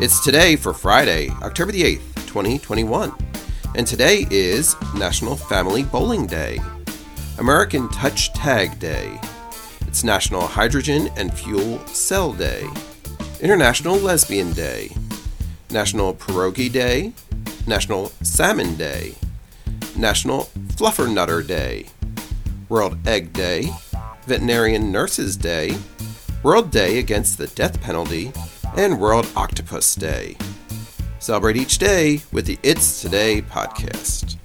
It's today for Friday, October the 8th, 2021. And today is National Family Bowling Day, American Touch Tag Day, it's National Hydrogen and Fuel Cell Day, International Lesbian Day, National Pierogi Day, National Salmon Day, National Fluffernutter Day, World Egg Day, Veterinarian Nurses Day, World Day Against the Death Penalty, and World Octopus Day. Celebrate each day with the It's Today podcast.